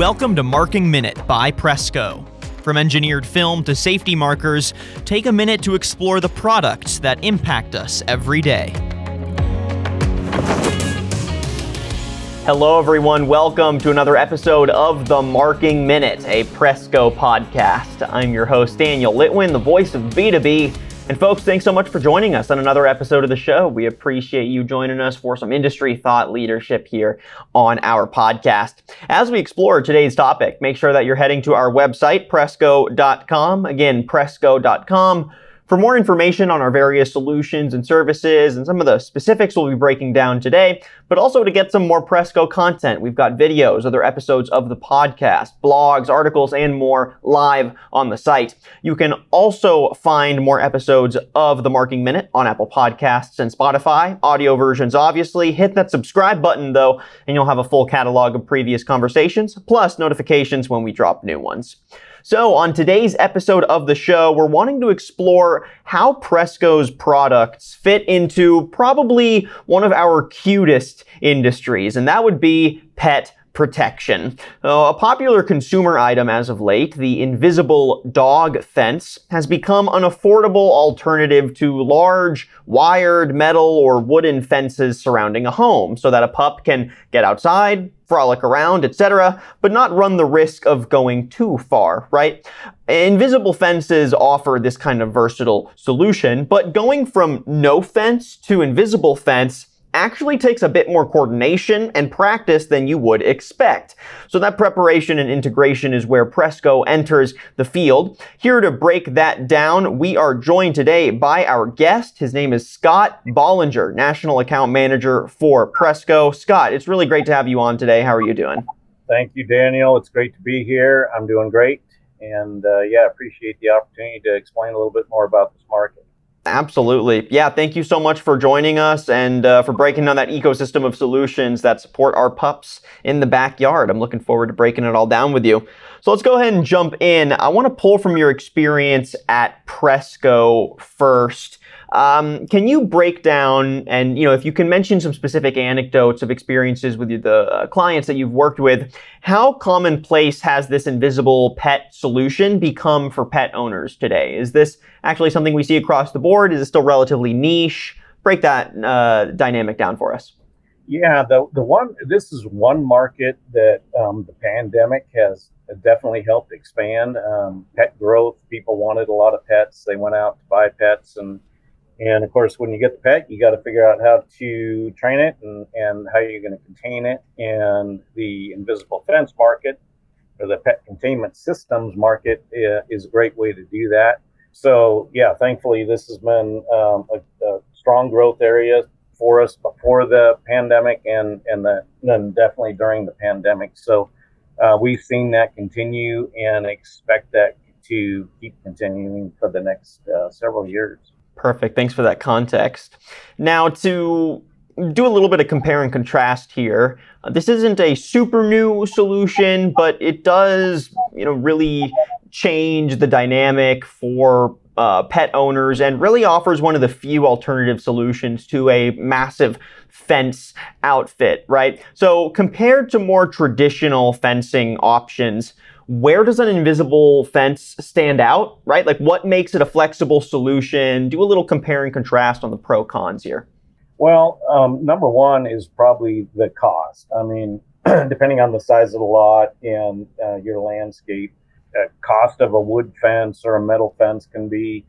Welcome to Marking Minute by Presco. From engineered film to safety markers, take a minute to explore the products that impact us every day. Hello, everyone. Welcome to another episode of the Marking Minute, a Presco podcast. I'm your host, Daniel Litwin, the voice of B2B and folks, thanks so much for joining us on another episode of the show. We appreciate you joining us for some industry thought leadership here on our podcast. As we explore today's topic, make sure that you're heading to our website, presco.com. Again, presco.com for more information on our various solutions and services and some of the specifics we'll be breaking down today, but also to get some more Presco content, we've got videos, other episodes of the podcast, blogs, articles, and more live on the site. You can also find more episodes of the Marking Minute on Apple Podcasts and Spotify, audio versions obviously. Hit that subscribe button though, and you'll have a full catalog of previous conversations, plus notifications when we drop new ones. So, on today's episode of the show, we're wanting to explore how Presco's products fit into probably one of our cutest industries, and that would be pet protection. Uh, a popular consumer item as of late, the invisible dog fence, has become an affordable alternative to large wired metal or wooden fences surrounding a home so that a pup can get outside, frolic around, etc., but not run the risk of going too far, right? Invisible fences offer this kind of versatile solution, but going from no fence to invisible fence actually takes a bit more coordination and practice than you would expect. So that preparation and integration is where Presco enters the field. Here to break that down, we are joined today by our guest. His name is Scott Bollinger, National Account Manager for Presco. Scott, it's really great to have you on today. How are you doing? Thank you, Daniel. It's great to be here. I'm doing great. And uh, yeah, appreciate the opportunity to explain a little bit more about this market. Absolutely. Yeah, thank you so much for joining us and uh, for breaking down that ecosystem of solutions that support our pups in the backyard. I'm looking forward to breaking it all down with you. So let's go ahead and jump in. I want to pull from your experience at Presco first. Um, can you break down and you know if you can mention some specific anecdotes of experiences with the uh, clients that you've worked with? How commonplace has this invisible pet solution become for pet owners today? Is this actually something we see across the board? Is it still relatively niche? Break that uh, dynamic down for us. Yeah, the the one this is one market that um, the pandemic has definitely helped expand. Um, pet growth, people wanted a lot of pets. They went out to buy pets and and of course, when you get the pet, you got to figure out how to train it and, and how you're going to contain it. And the invisible fence market or the pet containment systems market is a great way to do that. So, yeah, thankfully, this has been um, a, a, strong growth area for us before the pandemic and, and the, then definitely during the pandemic. So, uh, we've seen that continue and expect that to keep continuing for the next uh, several years. Perfect. Thanks for that context. Now, to do a little bit of compare and contrast here, uh, this isn't a super new solution, but it does, you know, really change the dynamic for uh, pet owners and really offers one of the few alternative solutions to a massive fence outfit, right? So compared to more traditional fencing options, where does an invisible fence stand out, right? Like what makes it a flexible solution? Do a little compare and contrast on the pro cons here. Well, um, number one is probably the cost. I mean, depending on the size of the lot and uh, your landscape, uh, cost of a wood fence or a metal fence can be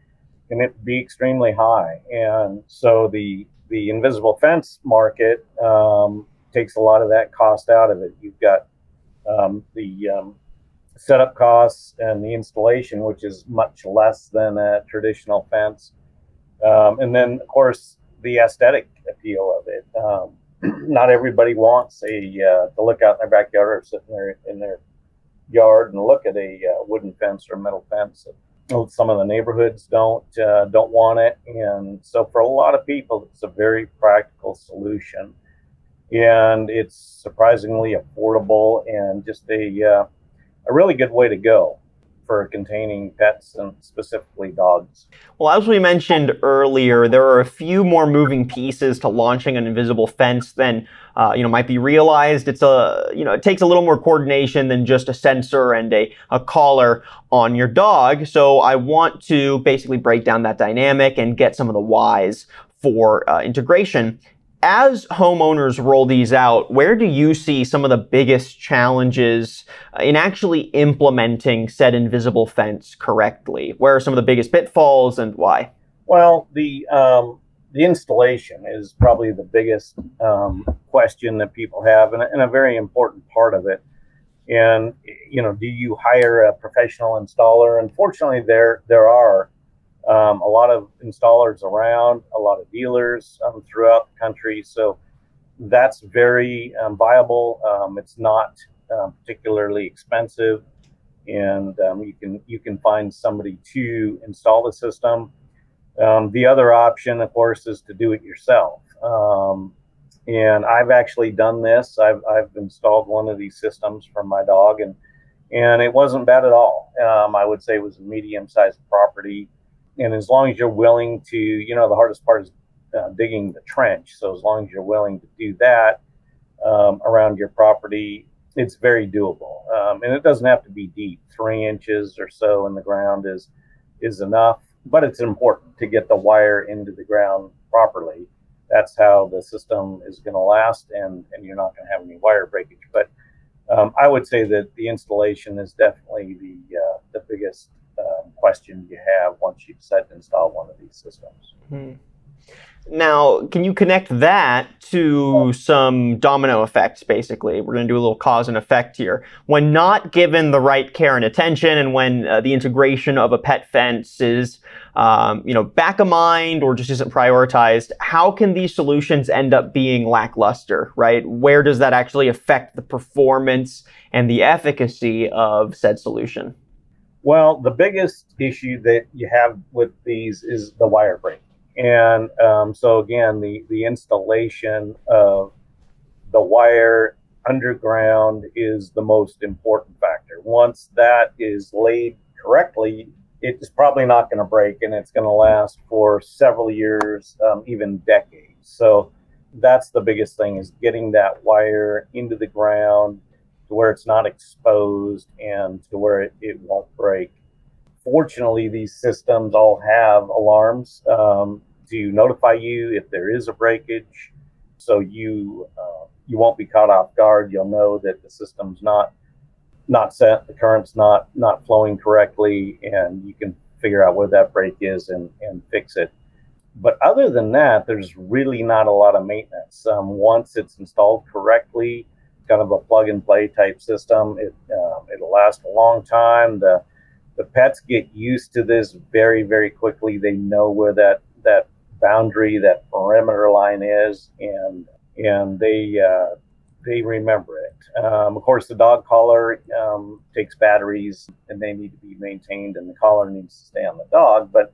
can it be extremely high, and so the the invisible fence market um, takes a lot of that cost out of it. You've got um, the um, setup costs and the installation, which is much less than a traditional fence. Um, and then, of course, the aesthetic appeal of it. Um, not everybody wants a uh, to look out in their backyard or sit in their in their yard and look at a uh, wooden fence or metal fence. Some of the neighborhoods don't uh, don't want it, and so for a lot of people, it's a very practical solution, and it's surprisingly affordable and just a uh, a really good way to go. For containing pets and specifically dogs. Well, as we mentioned earlier, there are a few more moving pieces to launching an invisible fence than uh, you know might be realized. It's a you know it takes a little more coordination than just a sensor and a, a collar on your dog. So I want to basically break down that dynamic and get some of the whys for uh, integration as homeowners roll these out, where do you see some of the biggest challenges uh, in actually implementing said invisible fence correctly? Where are some of the biggest pitfalls and why? Well, the um, the installation is probably the biggest um, question that people have, and, and a very important part of it. And you know, do you hire a professional installer? Unfortunately, there there are um, a lot of installers around, a lot of dealers um, throughout the country. So that's very um, viable. Um, it's not um, particularly expensive, and um, you can you can find somebody to install the system. the other option, of course, is to do it yourself. and I've actually done this. I've, I've installed one of these systems for my dog, and and it wasn't bad at all. I would say it was a medium-sized property and as long as you're willing to, you know, the hardest part is uh, digging the trench. So as long as you're willing to do that um, around your property, it's very doable. Um, and it doesn't have to be deep. Three inches or so in the ground is is enough. But it's important to get the wire into the ground properly. That's how the system is going to last, and and you're not going to have any wire breakage. But um, I would say that the installation is definitely the uh, the biggest um, question you have once you decide to install one of these systems. Hmm. Now, can you connect that to some domino effects, basically? We're going to do a little cause and effect here. When not given the right care and attention, and when uh, the integration of a pet fence is, um, you know, back of mind or just isn't prioritized, how can these solutions end up being lackluster, right? Where does that actually affect the performance and the efficacy of said solution? Well, the biggest issue that you have with these is the wire break. And um, so, again, the, the installation of the wire underground is the most important factor. Once that is laid correctly, it's probably not going to break and it's going to last for several years, um, even decades. So, that's the biggest thing is getting that wire into the ground to where it's not exposed and to where it, it won't break. Fortunately, these systems all have alarms um, to notify you if there is a breakage, so you uh, you won't be caught off guard. You'll know that the system's not not set, the current's not not flowing correctly, and you can figure out where that break is and, and fix it. But other than that, there's really not a lot of maintenance. Um, once it's installed correctly, kind of a plug and play type system. It um, it'll last a long time. The the pets get used to this very very quickly. They know where that that boundary, that perimeter line is, and and they uh, they remember it. Um, of course, the dog collar um, takes batteries, and they need to be maintained, and the collar needs to stay on the dog. But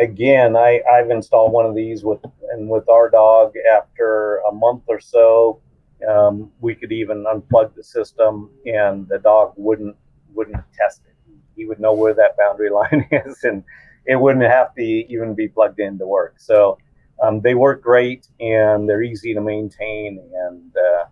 again, I, I've installed one of these with and with our dog after a month or so um, we could even unplug the system, and the dog wouldn't wouldn't test it. He would know where that boundary line is, and it wouldn't have to even be plugged in to work. So um, they work great, and they're easy to maintain. And uh,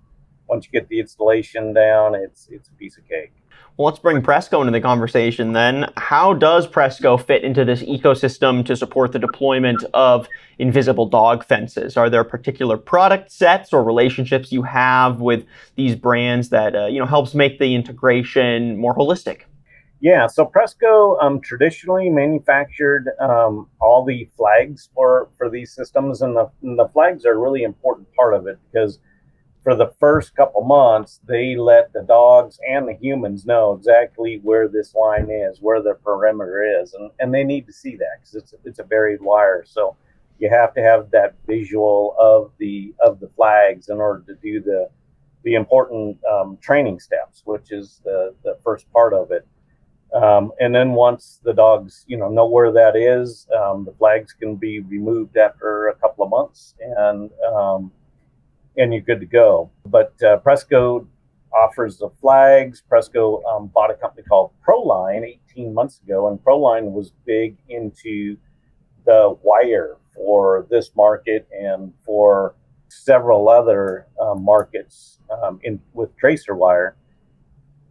once you get the installation down, it's it's a piece of cake. Well, let's bring Presco into the conversation then. How does Presco fit into this ecosystem to support the deployment of invisible dog fences? Are there particular product sets or relationships you have with these brands that uh, you know helps make the integration more holistic? Yeah, so Presco um, traditionally manufactured um, all the flags for for these systems, and the, and the flags are a really important part of it because for the first couple months, they let the dogs and the humans know exactly where this line is, where the perimeter is, and, and they need to see that because it's it's a buried wire. So you have to have that visual of the of the flags in order to do the the important um, training steps, which is the the first part of it. Um, and then once the dogs, you know, know where that is, um, the flags can be removed after a couple of months, and um, and you're good to go. But uh, Presco offers the flags. Presco um, bought a company called Proline 18 months ago, and Proline was big into the wire for this market and for several other uh, markets um, in with tracer wire.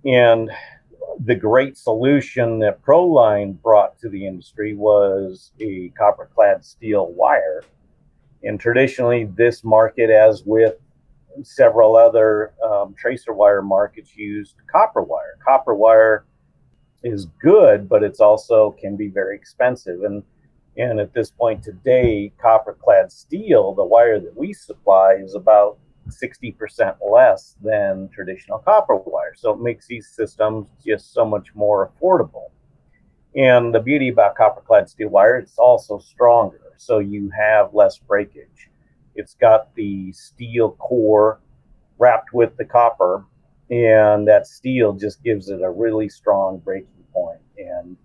And the great solution that Proline brought to the industry was a copper clad steel wire. And traditionally, this market, as with several other um, tracer wire markets, used copper wire. Copper wire is good, but it's also can be very expensive. And and at this point today, copper clad steel, the wire that we supply, is about 60% less than traditional copper wire. So it makes these systems just so much more affordable. And the beauty about copper clad steel wire, it's also stronger. So you have less breakage. It's got the steel core wrapped with the copper, and that steel just gives it a really strong breaking point. And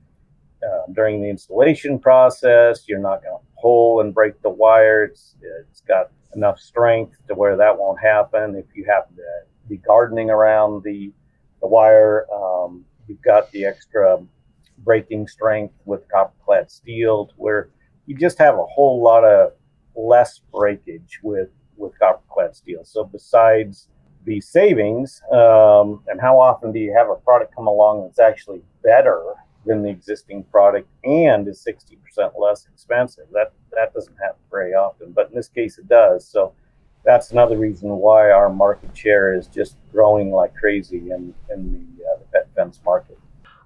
uh, during the installation process, you're not going to pull and break the wire. It's, it's got enough strength to where that won't happen. If you happen to be gardening around the, the wire, um, you've got the extra breaking strength with copper clad steel to where you just have a whole lot of less breakage with, with copper clad steel. So besides the savings, um, and how often do you have a product come along that's actually better than the existing product and is 60% less expensive. That that doesn't happen very often, but in this case it does. So that's another reason why our market share is just growing like crazy in, in the, uh, the pet fence market.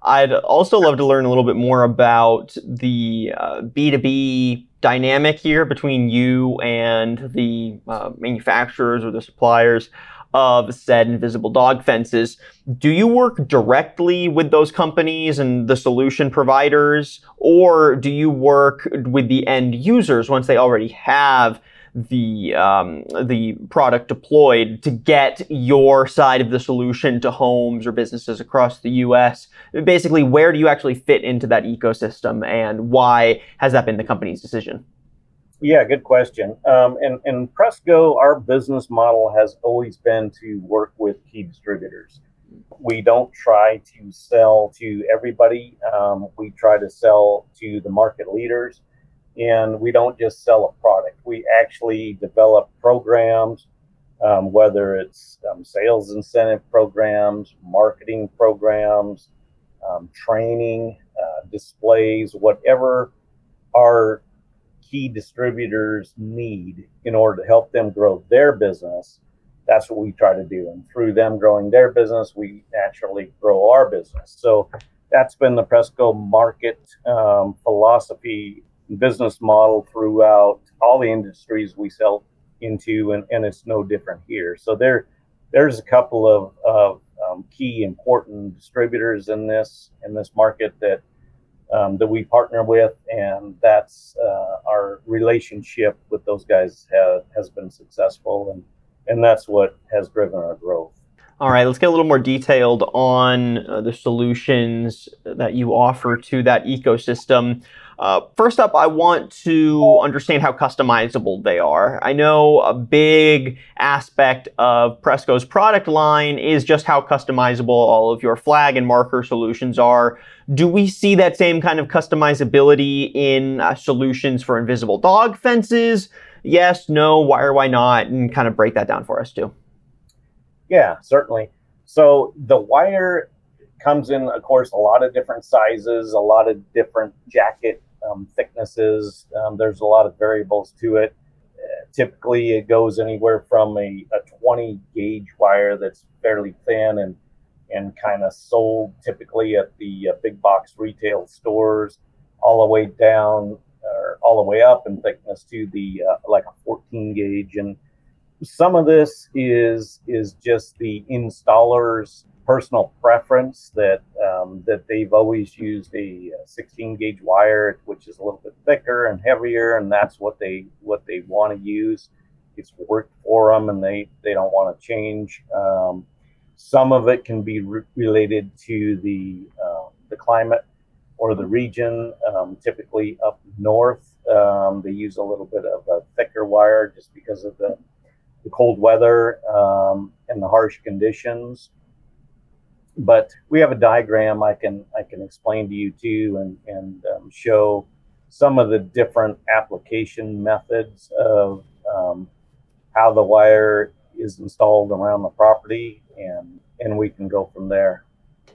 I'd also love to learn a little bit more about the uh, B2B dynamic here between you and the uh, manufacturers or the suppliers of said invisible dog fences. Do you work directly with those companies and the solution providers, or do you work with the end users once they already have the um, the product deployed to get your side of the solution to homes or businesses across the U.S. Basically, where do you actually fit into that ecosystem, and why has that been the company's decision? Yeah, good question. Um, and, and Presco, our business model has always been to work with key distributors. We don't try to sell to everybody. Um, we try to sell to the market leaders. And we don't just sell a product. We actually develop programs, um, whether it's um, sales incentive programs, marketing programs, um, training, uh, displays, whatever our key distributors need in order to help them grow their business. That's what we try to do. And through them growing their business, we naturally grow our business. So that's been the Presco market um, philosophy business model throughout all the industries we sell into, and, and it's no different here. So there, there's a couple of, of um, key important distributors in this in this market that um, that we partner with, and that's uh, our relationship with those guys ha- has been successful, and and that's what has driven our growth. All right, let's get a little more detailed on uh, the solutions that you offer to that ecosystem. Uh, first up, I want to understand how customizable they are. I know a big aspect of Presco's product line is just how customizable all of your flag and marker solutions are. Do we see that same kind of customizability in uh, solutions for invisible dog fences? Yes, no, why or why not? And kind of break that down for us too. Yeah, certainly. So the wire comes in, of course, a lot of different sizes, a lot of different jacket um, thicknesses. Um, there's a lot of variables to it. Uh, typically, it goes anywhere from a, a 20 gauge wire that's fairly thin and and kind of sold typically at the uh, big box retail stores, all the way down or all the way up in thickness to the uh, like a 14 gauge. And some of this is is just the installer's personal preference that um, that they've always used a 16 gauge wire, which is a little bit thicker and heavier, and that's what they what they want to use. It's worked for them, and they they don't want to change. Um, some of it can be re- related to the uh, the climate or the region. Um, typically up north, um, they use a little bit of a thicker wire just because of the the cold weather um, and the harsh conditions but we have a diagram I can I can explain to you too and and um, show some of the different application methods of um, how the wire is installed around the property and and we can go from there.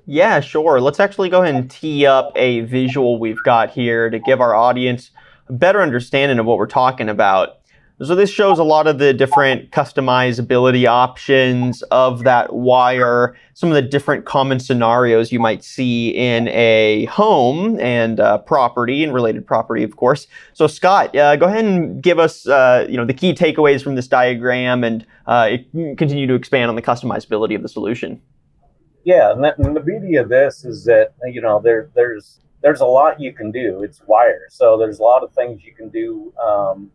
Yeah, sure. Let's actually go ahead and tee up a visual we've got here to give our audience a better understanding of what we're talking about. So this shows a lot of the different customizability options of that wire, some of the different common scenarios you might see in a home and uh, property and related property, of course. So Scott, uh, go ahead and give us, uh, you know, the key takeaways from this diagram and uh, continue to expand on the customizability of the solution. Yeah, and, the beauty of this is that you know there there's there's a lot you can do. It's wire, so there's a lot of things you can do. Um,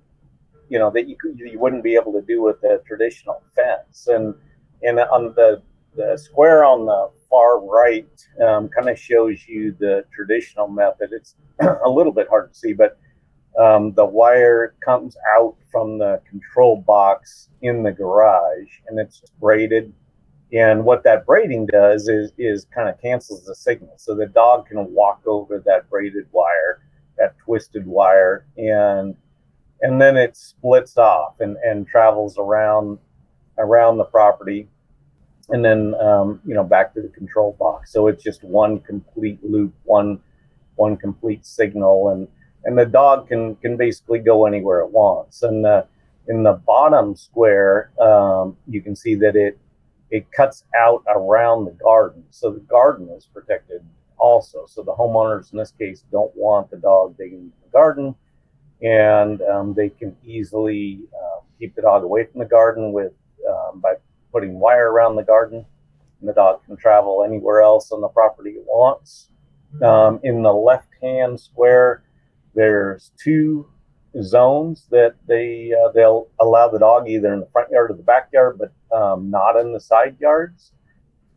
you know that you you wouldn't be able to do with a traditional fence. And and on the the square on the far right um, kind of shows you the traditional method. It's a little bit hard to see, but um, the wire comes out from the control box in the garage and it's braided. And what that braiding does is, is kind of cancels the signal. So the dog can walk over that braided wire, that twisted wire, and and then it splits off and, and travels around around the property and then um, you know back to the control box. So it's just one complete loop one one complete signal and and the dog can can basically go anywhere it wants. And in the bottom square um, you can see that it it cuts out around the garden. So the garden is protected also. So the homeowners in this case don't want the dog digging the garden and um, they can easily uh, keep the dog away from the garden with um, by putting wire around the garden. And the dog can travel anywhere else on the property it wants. Mm-hmm. Um, in the left-hand square, there's two zones that they uh, they'll allow the dog either in the front yard or the backyard, but um, not in the side yards.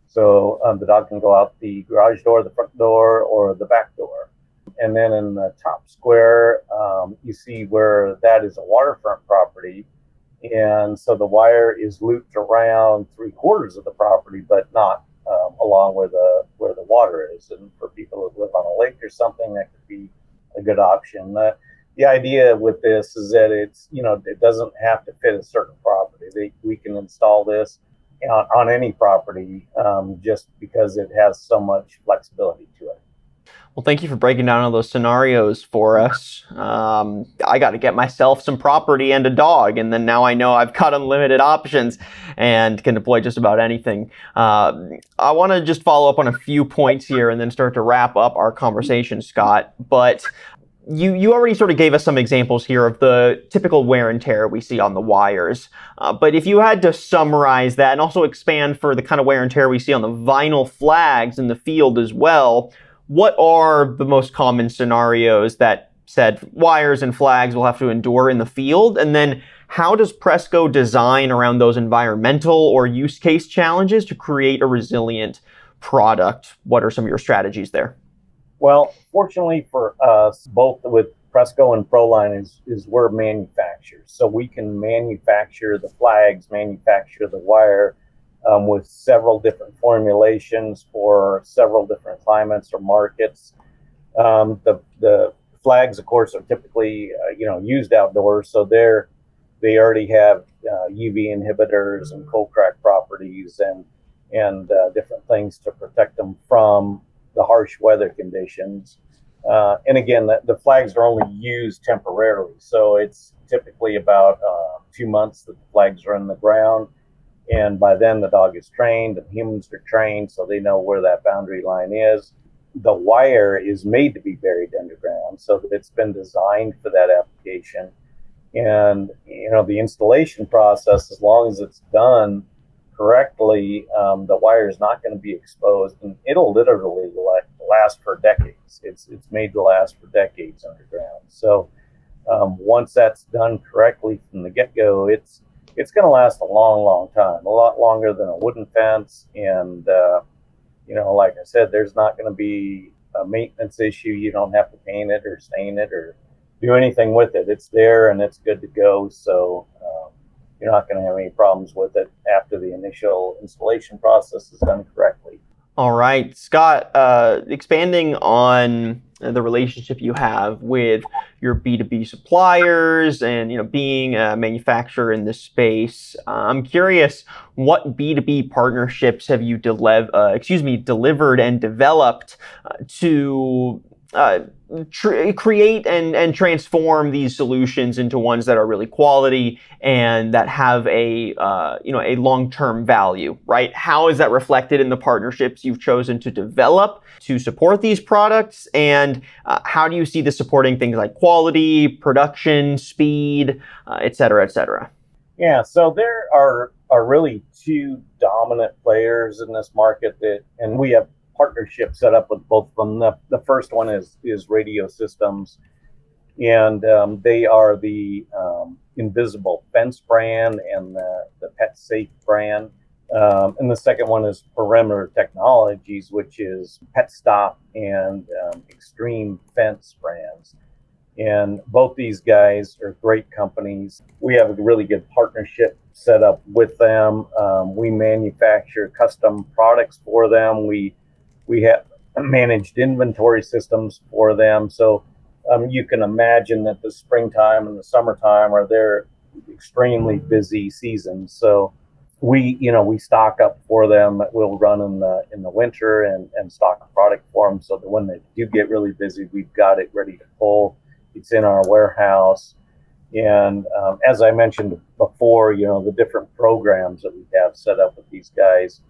So um, the dog can go out the garage door, the front door, or the back door. And then in the top square, um, you see where that is a waterfront property. And so the wire is looped around three quarters of the property, but not um, along where the where the water is. And for people who live on a lake or something, that could be a good option. The, the idea with this is that it's you know it doesn't have to fit a certain property. They, we can install this on, on any property um, just because it has so much flexibility to it. Well, thank you for breaking down all those scenarios for us. Um, I got to get myself some property and a dog, and then now I know I've got unlimited options and can deploy just about anything. Uh, I want to just follow up on a few points here and then start to wrap up our conversation, Scott. But you you already sort of gave us some examples here of the typical wear and tear we see on the wires. Uh, but if you had to summarize that and also expand for the kind of wear and tear we see on the vinyl flags in the field as well what are the most common scenarios that said wires and flags will have to endure in the field? And then how does Presco design around those environmental or use case challenges to create a resilient product? What are some of your strategies there? Well, fortunately for us, both with Presco and Proline is, is we're manufacturers. So we can manufacture the flags, manufacture the wire, um, with several different formulations for several different climates or markets. Um, the, the flags, of course, are typically uh, you know used outdoors, so they're they already have uh, UV inhibitors and cold crack properties and and uh, different things to protect them from the harsh weather conditions. Uh, and again, the, the, flags are only used temporarily, so it's typically about uh, two months that the flags are in the ground and by then the dog is trained and humans are trained so they know where that boundary line is. The wire is made to be buried underground so that it's been designed for that application. And you know the installation process as long as it's done correctly um, the wire is not going to be exposed and it'll literally last for decades. It's it's made to last for decades underground. So um, once that's done correctly from the get-go it's it's going to last a long, long time, a lot longer than a wooden fence. And, uh, you know, like I said, there's not going to be a maintenance issue. You don't have to paint it or stain it or do anything with it. It's there and it's good to go. So um, you're not going to have any problems with it after the initial installation process is done correctly. All right, Scott, uh, expanding on the relationship you have with your B2B suppliers and you know being a manufacturer in this space. Uh, I'm curious what B2B partnerships have you deliv- uh, excuse me delivered and developed uh, to uh, tr- create and, and transform these solutions into ones that are really quality and that have a uh, you know a long-term value right? How is that reflected in the partnerships you've chosen to develop to support these products? And uh, how do you see this supporting things like quality production speed uh, et cetera et cetera? Yeah so there are are really two dominant players in this market that and we have partnership set up with both of them. The, the first one is is Radio Systems, and um, they are the um, Invisible Fence brand and the, the Pet Safe brand. Um, and the second one is Perimeter Technologies, which is Pet Stop and um, Extreme Fence brands. And both these guys are great companies. We have a really good partnership set up with them. Um, we manufacture custom products for them. We we have managed inventory systems for them. So um, you can imagine that the springtime and the summertime are their extremely busy seasons. So we, you know, we stock up for them. We'll run in the in the winter and and stock product for them so that when they do get really busy, we've got it ready to pull. It's in our warehouse. And um, as I mentioned before, you know, the different programs that we have set up with these guys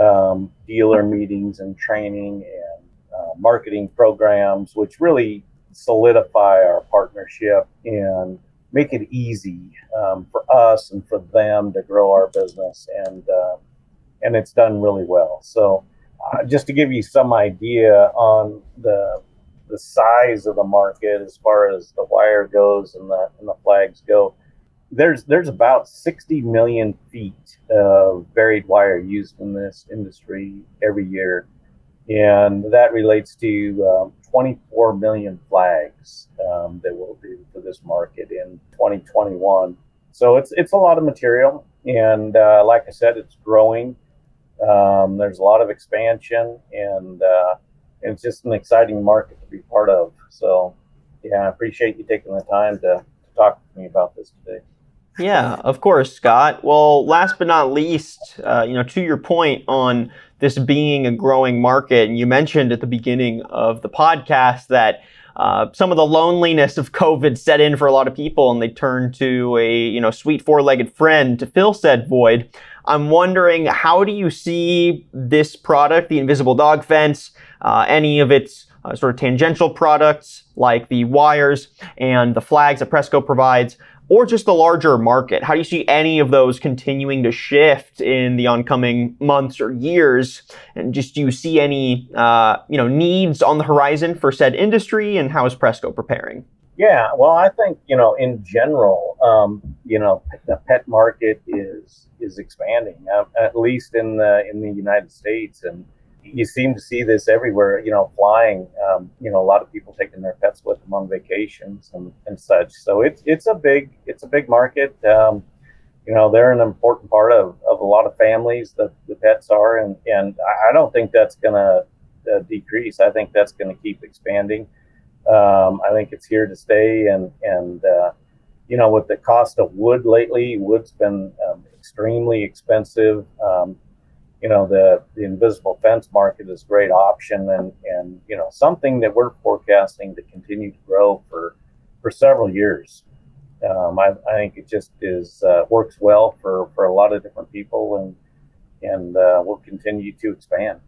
um, dealer meetings and training and uh, marketing programs, which really solidify our partnership and make it easy um, for us and for them to grow our business. And uh, and it's done really well. So, uh, just to give you some idea on the the size of the market as far as the wire goes and the and the flags go there's there's about 60 million feet of buried wire used in this industry every year, and that relates to um, 24 million flags um, that will do for this market in 2021. So it's it's a lot of material, and uh, like I said, it's growing. Um, there's a lot of expansion, and uh, it's just an exciting market to be part of. So, yeah, I appreciate you taking the time to, to talk to me about this today. Yeah, of course, Scott. Well, last but not least, uh, you know, to your point on this being a growing market, and you mentioned at the beginning of the podcast that uh, some of the loneliness of COVID set in for a lot of people, and they turned to a you know sweet four-legged friend to fill said void. I'm wondering, how do you see this product, the Invisible Dog Fence, uh, any of its uh, sort of tangential products like the wires and the flags that Presco provides? Or just the larger market? How do you see any of those continuing to shift in the oncoming months or years? And just do you see any uh, you know needs on the horizon for said industry, and how is Presco preparing? Yeah, well, I think you know in general, um, you know, the pet market is is expanding, uh, at least in the in the United States, and you seem to see this everywhere. You know, flying. Um, you know, a lot of people taking their pets with them on vacations and, and such. So it's it's a big it's a big market. Um, you know, they're an important part of, of a lot of families. The, the pets are, and and I don't think that's going to uh, decrease. I think that's going to keep expanding. Um, I think it's here to stay, and and uh, you know, with the cost of wood lately, wood's been um, extremely expensive. Um, you know the the invisible fence market is a great option and and you know something that we're forecasting to continue to grow for for several years. Um, I, I, think it just is uh, works well for for a lot of different people and and uh, will continue to expand.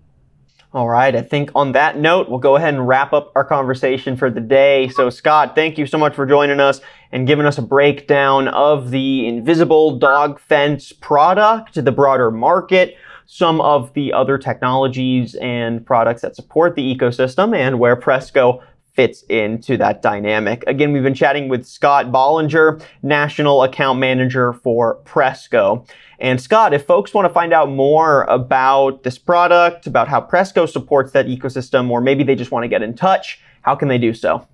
All right. I think on that note, we'll go ahead and wrap up our conversation for the day. So, Scott, thank you so much for joining us and giving us a breakdown of the invisible dog fence product, the broader market, some of the other technologies and products that support the ecosystem and where Presco fits into that dynamic. Again, we've been chatting with Scott Bollinger, National Account Manager for Presco. And Scott, if folks want to find out more about this product, about how Presco supports that ecosystem, or maybe they just want to get in touch, how can they do so?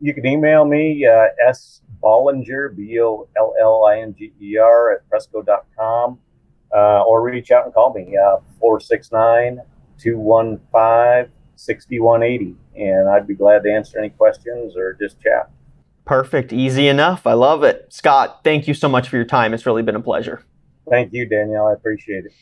You can email me, uh, S Bollinger, B O L L I N G E R, at presco.com uh, or reach out and call me, uh, 469 215 6180. And I'd be glad to answer any questions or just chat. Perfect. Easy enough. I love it. Scott, thank you so much for your time. It's really been a pleasure. Thank you, Daniel. I appreciate it.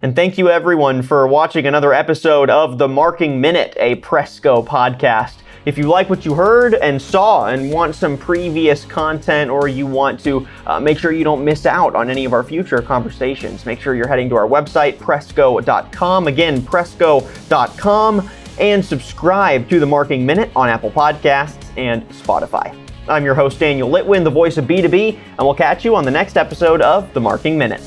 And thank you, everyone, for watching another episode of the Marking Minute, a Presco podcast. If you like what you heard and saw and want some previous content, or you want to uh, make sure you don't miss out on any of our future conversations, make sure you're heading to our website, presco.com. Again, presco.com, and subscribe to the Marking Minute on Apple Podcasts and Spotify. I'm your host, Daniel Litwin, the voice of B2B, and we'll catch you on the next episode of the Marking Minute.